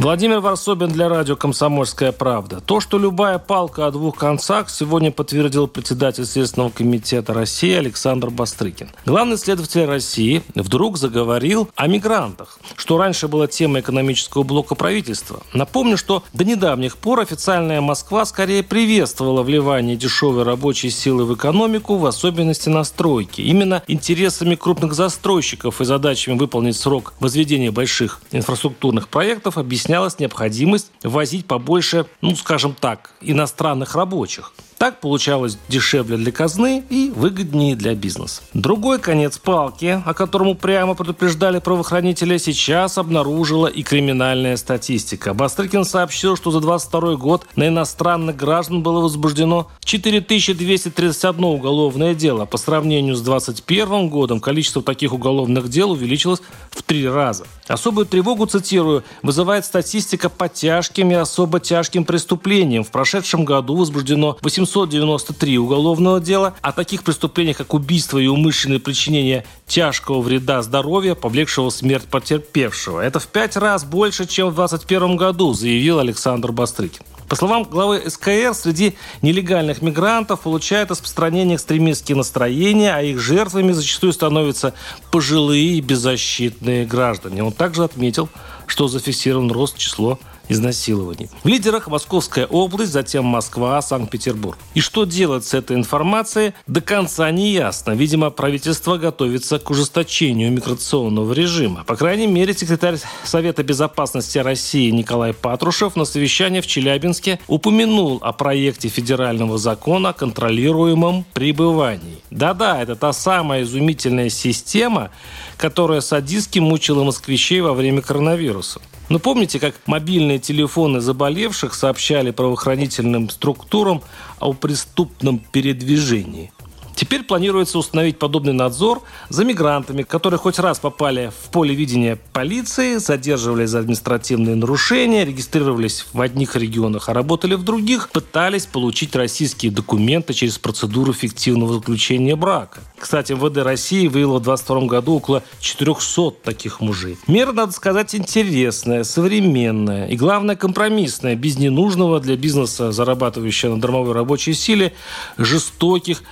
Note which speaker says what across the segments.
Speaker 1: Владимир Варсобин для радио «Комсомольская правда». То, что любая палка о двух концах, сегодня подтвердил председатель Следственного комитета России Александр Бастрыкин. Главный следователь России вдруг заговорил о мигрантах, что раньше было темой экономического блока правительства. Напомню, что до недавних пор официальная Москва скорее приветствовала вливание дешевой рабочей силы в экономику, в особенности на стройке. Именно интересами крупных застройщиков и задачами выполнить срок возведения больших инфраструктурных проектов объясняется объяснялась необходимость возить побольше, ну, скажем так, иностранных рабочих. Так получалось дешевле для казны и выгоднее для бизнеса. Другой конец палки, о котором прямо предупреждали правоохранители, сейчас обнаружила и криминальная статистика. Бастрыкин сообщил, что за 22 год на иностранных граждан было возбуждено 4231 уголовное дело. По сравнению с 2021 годом количество таких уголовных дел увеличилось в три раза. Особую тревогу, цитирую, вызывает статистика по тяжким и особо тяжким преступлениям. В прошедшем году возбуждено 800 793 уголовного дела о таких преступлениях, как убийство и умышленное причинение тяжкого вреда здоровью, повлекшего смерть потерпевшего. Это в пять раз больше, чем в 2021 году, заявил Александр Бастрыкин. По словам главы СКР, среди нелегальных мигрантов получают распространение экстремистские настроения, а их жертвами зачастую становятся пожилые и беззащитные граждане. Он также отметил, что зафиксирован рост числа изнасилований. В лидерах Московская область, затем Москва, Санкт-Петербург. И что делать с этой информацией, до конца не ясно. Видимо, правительство готовится к ужесточению миграционного режима. По крайней мере, секретарь Совета безопасности России Николай Патрушев на совещании в Челябинске упомянул о проекте федерального закона о контролируемом пребывании. Да-да, это та самая изумительная система, которая садистски мучила москвичей во время коронавируса. Но помните, как мобильные телефоны заболевших сообщали правоохранительным структурам о преступном передвижении? Теперь планируется установить подобный надзор за мигрантами, которые хоть раз попали в поле видения полиции, задерживались за административные нарушения, регистрировались в одних регионах, а работали в других, пытались получить российские документы через процедуру фиктивного заключения брака. Кстати, МВД России выявило в 2022 году около 400 таких мужей. Мера, надо сказать, интересная, современная и, главное, компромиссная, без ненужного для бизнеса, зарабатывающего на дармовой рабочей силе, жестоких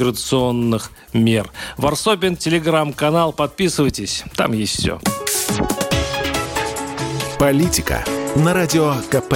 Speaker 1: антимиграционных мер. Варсобин, телеграм-канал, подписывайтесь, там есть все.
Speaker 2: Политика на радио КП.